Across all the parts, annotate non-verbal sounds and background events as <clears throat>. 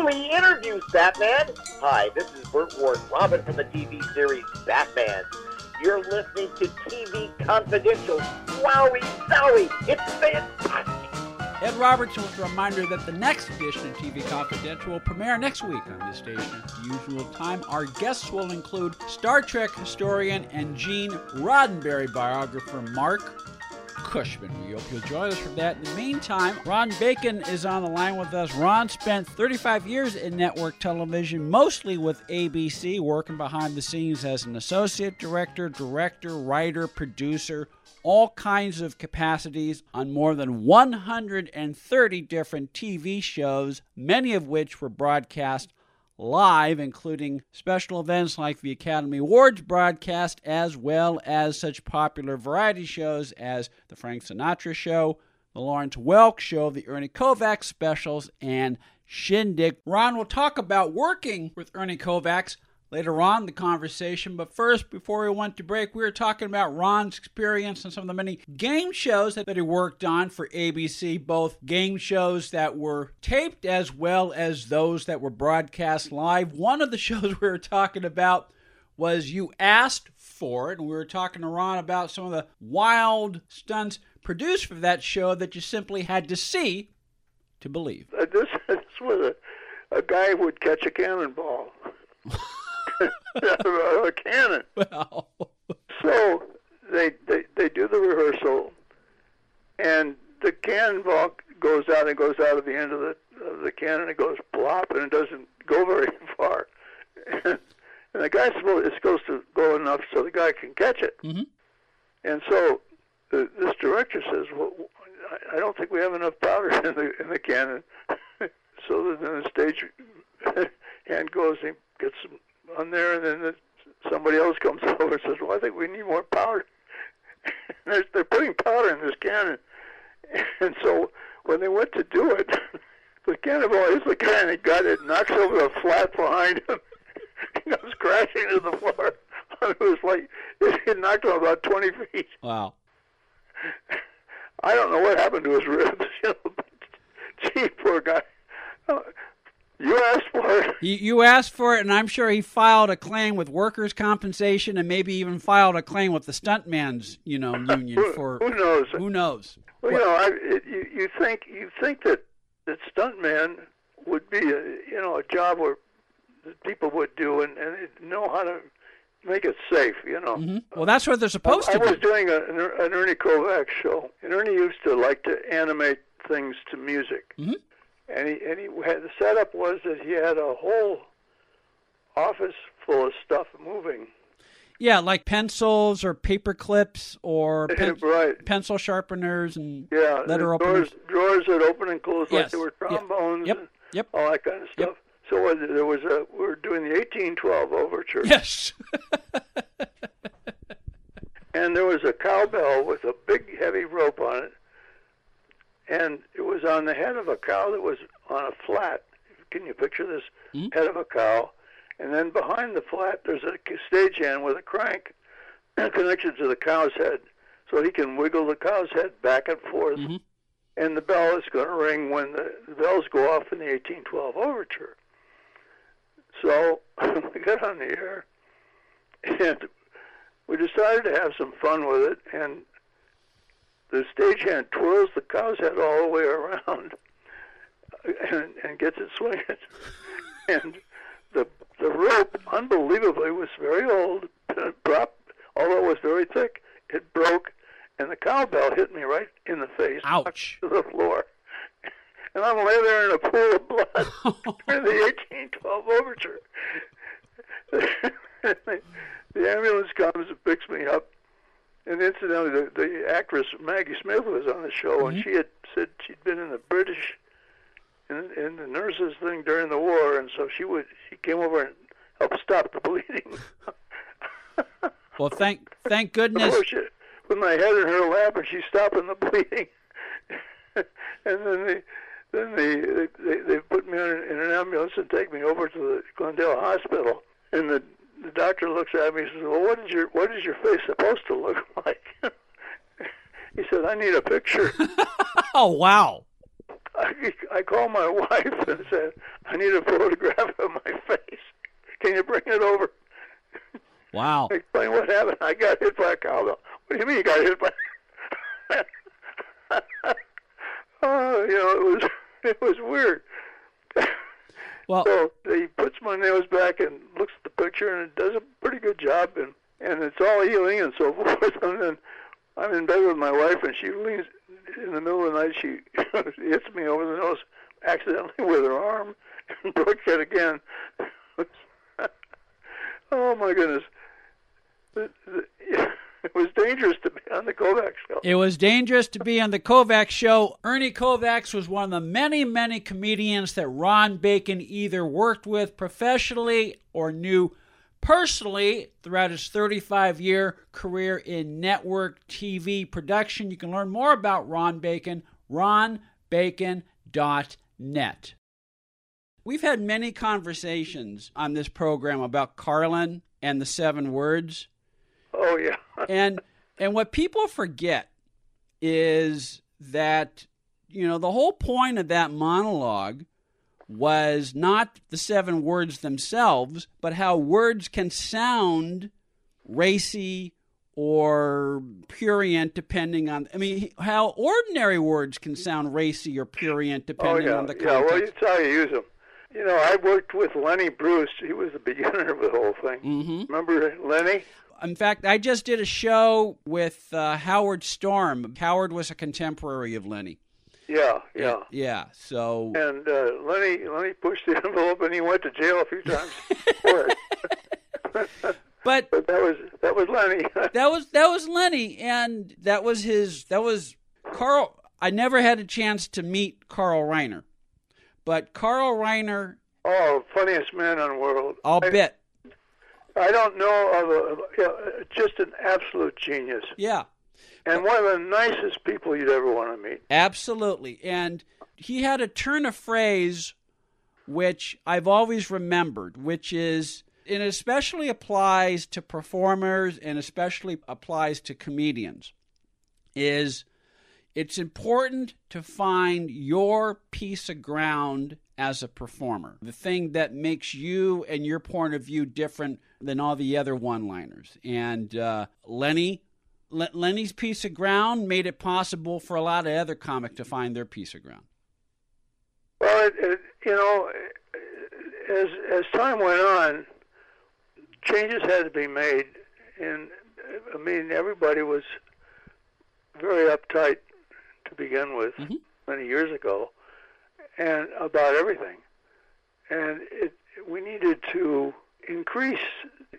only interviews, Batman. Hi, this is Burt Ward, Robin from the TV series Batman. You're listening to TV Confidential. Wowie zowie, it's fantastic. Ed Robertson with a reminder that the next edition of TV Confidential will premiere next week on this station at the usual time. Our guests will include Star Trek historian and Gene Roddenberry biographer Marc Cushman. We hope you'll join us for that. In the meantime, Ron Bacon is on the line with us. Ron spent 35 years in network television, mostly with ABC, working behind the scenes as an associate director, director, writer, producer, all kinds of capacities on more than 130 different TV shows, many of which were broadcast live, including special events like the Academy Awards broadcast, as well as such popular variety shows as The Frank Sinatra Show, The Lawrence Welk Show, The Ernie Kovacs specials, and Shindig. Ron will talk about working with Ernie Kovacs later on in the conversation. But first, before we went to break, we were talking about Ron's experience and some of the many game shows that he worked on for ABC, both game shows that were taped as well as those that were broadcast live. One of the <laughs> shows we were talking about was You Asked for It, and we were talking to Ron about some of the wild stunts produced for that show that you simply had to see to believe. Uh, this, <laughs> this was a, a guy would catch a cannonball. <laughs> a cannon. Well, So they, they they do the rehearsal, and the cannonball goes out and goes out of the end of the of the cannon. It goes plop, and it doesn't go very <laughs> far. And, and the guy's supposed it's supposed to go enough so the guy can catch it. Mhm. And so the, this director says, "Well, I- I don't think we have enough powder <laughs> in the in the cannon." so then the stage hand goes and gets some on there, and then the, somebody else comes <laughs> over and says, "Well, I think we need more powder." <laughs> they're, they're putting powder in this cannon, <laughs> and so when they went to do it, the cannonball hits the cannon, and got it, knocks over the flat behind him, he goes crashing to the floor. It was like it knocked him about twenty feet. wow. I don't know what happened to his ribs. You know, gee, poor guy. Uh, You asked for it. You, you asked for it, and I'm sure he filed a claim with workers' compensation, and maybe even filed a claim with the stuntman's, you know, <laughs> union Who, for who knows? who knows. Well, you know, I, it, you, you think you think that that stuntman would be a you know a job where that people would do and and know how to make it safe. You know. hmm Well, that's what they're supposed I, to I was do. doing a, an, an Ernie Kovacs show, and Ernie used to like to animate things to music. Mhm. And he and he had the setup was that he had a whole office full of stuff moving. Yeah, like pencils or paper clips or <laughs> pen- right. pencil sharpeners and Yeah. letter the drawers, openers. drawers that open and close like Yes. they were trombones. Yep. and Yep. All that kind of Yep. stuff. So uh, there was a we were doing the 1812 overture, Yes. <laughs> and there was a cowbell with a big heavy rope on it, and it was on the head of a cow that was on a flat. Can you picture this Mhm. head of a cow? And then behind the flat, there's a stagehand with a crank <clears throat> connected to the cow's head, so he can wiggle the cow's head back and forth. Mhm. And the bell is going to ring when the, the bells go off in the 1812 overture. So <laughs> we got on the air, and we decided to have some fun with it. And the stagehand twirls the cow's head all the way around and, and gets it swinging. <laughs> and the the rope, unbelievably, was very old. Dropped, although it was very thick. It broke, and the cowbell hit me right in the face, Ouch. <laughs> to the floor. And I'm laying there in a pool of blood <laughs> during the 1812 overture. the ambulance comes and picks me up. And incidentally, the, the actress Maggie Smith was on the show, and mm-hmm. she had said she'd been in the British in, in the nurses thing during the war, and so she would she came over and helped stop the <laughs> bleeding. Well, thank thank goodness. Course, with my head in her lap, and she's stopping the <laughs> bleeding. and then they, then they, they they put me in, in an ambulance and take me over to the Glendale Hospital. And the the doctor looks at me and says, "Well, what is your what is your face supposed to look <laughs> like?" <laughs> he said, "I need a picture." <laughs> Oh wow. I, I called my wife and said, I need a photograph of my face. Can you bring it over? Wow. Explain what happened. I got hit by a cowbell. What do you mean you got hit by? oh, you know, it was it was weird. Well, so he puts my nails back and looks at the picture and it does a pretty good job and and it's all healing and so <laughs> forth. And then I'm in bed with my wife and she leans in the middle of the night. She <laughs> hits me over the nose accidentally with her arm and <laughs> broke it again. oh my goodness. <laughs> It was dangerous to be on the Kovacs show. It was dangerous to be on the Kovacs show. Ernie Kovacs was one of the many, many comedians that Ron Bacon either worked with professionally or knew personally throughout his 35 year career in network TV production. You can learn more about Ron Bacon, ronbacon.net. We've had many conversations on this program about Carlin and the seven words. <laughs> Oh yeah. and and what people forget is that you know the whole point of that monologue was not the seven words themselves, but how words can sound racy or purient depending on I mean how ordinary words can sound racy or purient depending oh, yeah. on the context. Yeah, well, it's how you use them. You know, I worked with Lenny Bruce. He was the <laughs> beginner of the whole thing. Mhm. Remember Lenny? In fact, I just did a show with uh, Howard Storm. Howard was a contemporary of Lenny. Yeah, yeah. Yeah. So And uh, Lenny, Lenny pushed the envelope, and he went to jail a few times for it. <laughs> but But that was that was Lenny. <laughs> that was that was Lenny and that was his that was Carl I never had a chance to meet Carl Reiner. But Carl Reiner oh, funniest man on the world. I'll I, bet. I don't know of a just an absolute genius, Yeah. and one of the nicest people you'd ever want to meet. Absolutely. And he had a turn of phrase which I've always remembered, which is it especially applies to performers and especially applies to comedians is it's important to find your piece of ground as a performer. The thing that makes you and your point of view different than all the other one-liners. And uh, Lenny Le- Lenny's piece of ground made it possible for a lot of other comics to find their piece of ground. Well, it, it, you know, as as time went on, changes had to be made, and I mean everybody was very uptight to begin with Mhm. many years ago, and about everything, and it we needed to increase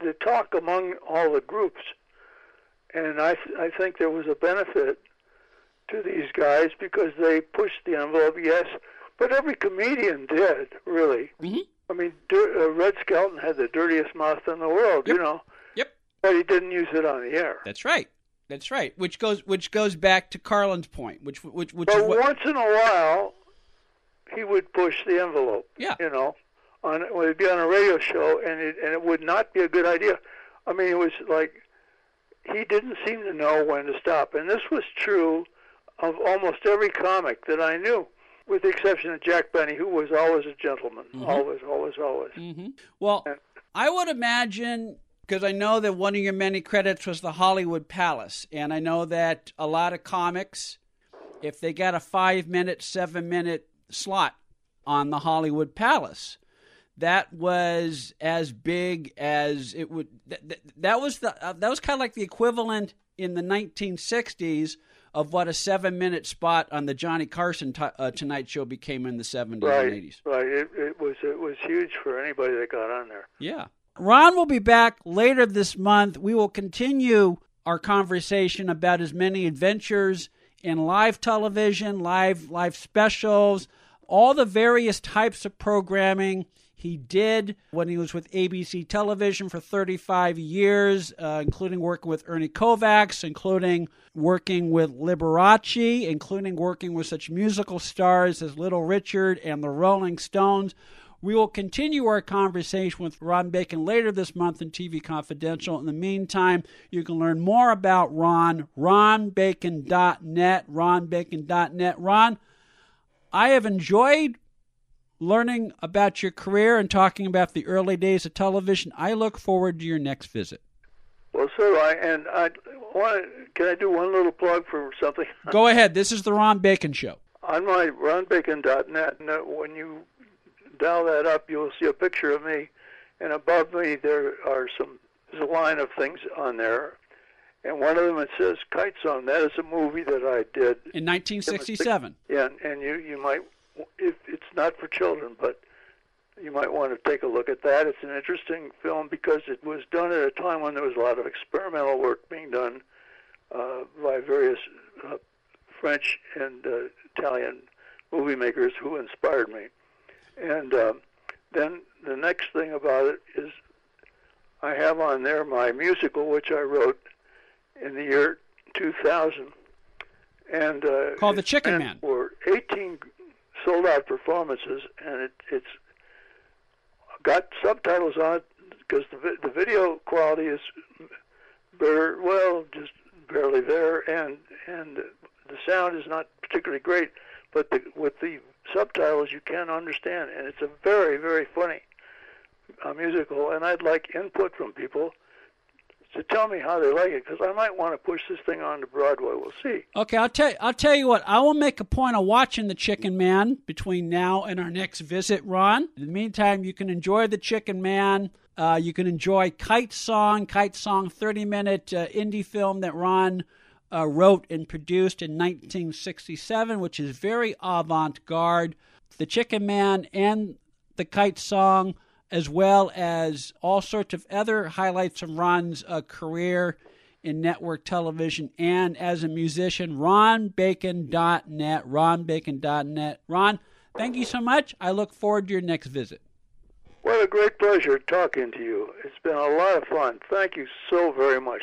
the talk among all the groups, and I th- I think there was a benefit to these guys because they pushed the envelope. Yes, but every comedian did really. Mhm. I mean, Dur- uh, Red Skelton had the dirtiest mouth in the world, you know, Yep, but he didn't use it on the air. that's right. That's right. Which goes which goes back to Carlin's point, which which which But is what, once in a while, he would push the envelope. Yeah. You know, on when he'd be on a radio show, and it and it would not be a good idea. I mean, it was like he didn't seem to know when to stop, and this was true of almost every comic that I knew, with the exception of Jack Benny, who was always a gentleman, always, always, always. Mhm. Well, Yeah. I would imagine because I know that one of your many credits was the Hollywood Palace, and I know that a lot of comics, if they got a five minute, seven minute slot on the Hollywood Palace, that was as big as it would. That, that, that was the uh, that was kind of like the equivalent in the 1960s of what a seven minute spot on the Johnny Carson t- uh, Tonight Show became in the 70s and 80s. right. It, it was it was huge for anybody that got on there. Yeah. Ron will be back later this month. We will continue our conversation about his many adventures in live television, live live specials, all the various types of programming he did when he was with ABC Television for 35 years, uh, including working with Ernie Kovacs, including working with Liberace, including working with such musical stars as Little Richard and the Rolling Stones. We will continue our conversation with Ron Bacon later this month in TV Confidential. In the meantime, you can learn more about Ron, ronbacon.net, ronbacon.net. Ron, I have enjoyed learning about your career and talking about the early days of television. I look forward to your next visit. Well, so do I. And I want to, can I do one little plug for something? Go ahead. This is the Ron Bacon Show. On my ronbacon.net, when you dial that up, you'll see a picture of me, and above me there are some there's a line of things on there, and one of them it says Kite Song. That is a movie that I did in 1967. Yeah, and you you might if it's not for children, but you might want to take a look at that. It's an interesting film because it was done at a time when there was a lot of experimental work being done uh, by various uh, French and uh, Italian movie makers who inspired me. And uh, then the next thing about it is I have on there my musical, which I wrote in the year 2000. And uh, called The Chicken Man. For 18 sold out performances, and it, it's got subtitles on it because the the video quality is very well, just barely there, and and the sound is not particularly great, but the, with the subtitles you can understand, and it's a very very funny uh, musical, and I'd like input from people to tell me how they like it because I might want to push this thing on to Broadway. We'll see. Okay, I'll tell I'll tell you what. I will make a point of watching the Chicken Man between now and our next visit, Ron. In the meantime, you can enjoy the Chicken Man. Uh, you can enjoy Kite Song, Kite Song, thirty-minute uh, indie film that Ron uh, wrote and produced in 1967, which is very avant-garde. The Chicken Man and the Kite Song as well as all sorts of other highlights from Ron's uh, career in network television and as a musician. RonBacon.net. RonBacon.net. Ron, thank you so much. I look forward to your next visit. What a great pleasure talking to you. It's been a lot of fun. Thank you so very much.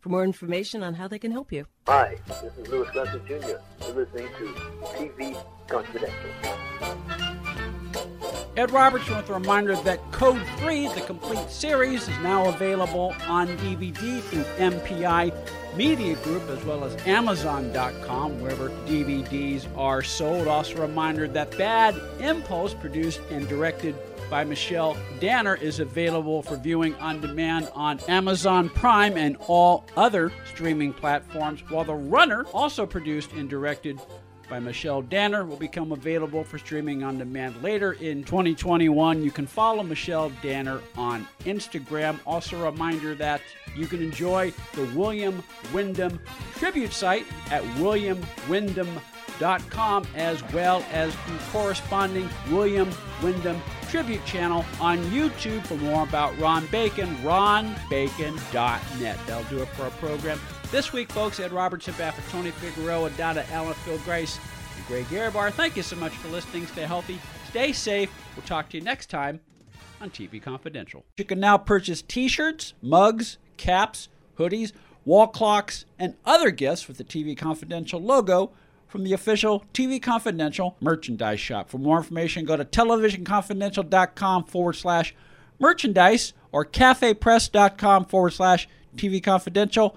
for more information on how they can help you. Hi, this is Louis Gossett Jr. You're listening to TV Confidential. Ed Roberts with a reminder that Code 3, the complete series, is now available on DVD through MPI Media Group as well as Amazon.com, wherever DVDs are sold. Also, a reminder that Bad Impulse, produced and directed by Michelle Danner, is available for viewing on demand on Amazon Prime and all other streaming platforms, while The Runner, also produced and directed by Michelle Danner will become available for streaming on demand later in 2021. You can follow Michelle Danner on Instagram. Also, a reminder that you can enjoy the William Windom tribute site at williamwindom.com as well as the corresponding William Windom tribute channel on YouTube for more about Ron Bacon, ronbacon.net. That'll do it for our program. This week, folks, Ed Robertson, for Tony Figueroa, Donna Allen, Phil Grace, and Greg Garibar. Thank you so much for listening. Stay healthy, stay safe. We'll talk to you next time on TV Confidential. You can now purchase t shirts, mugs, caps, hoodies, wall clocks, and other gifts with the TV Confidential logo from the official TV Confidential merchandise shop. For more information, go to televisionconfidential.com forward slash merchandise or cafepress.com forward slash TV Confidential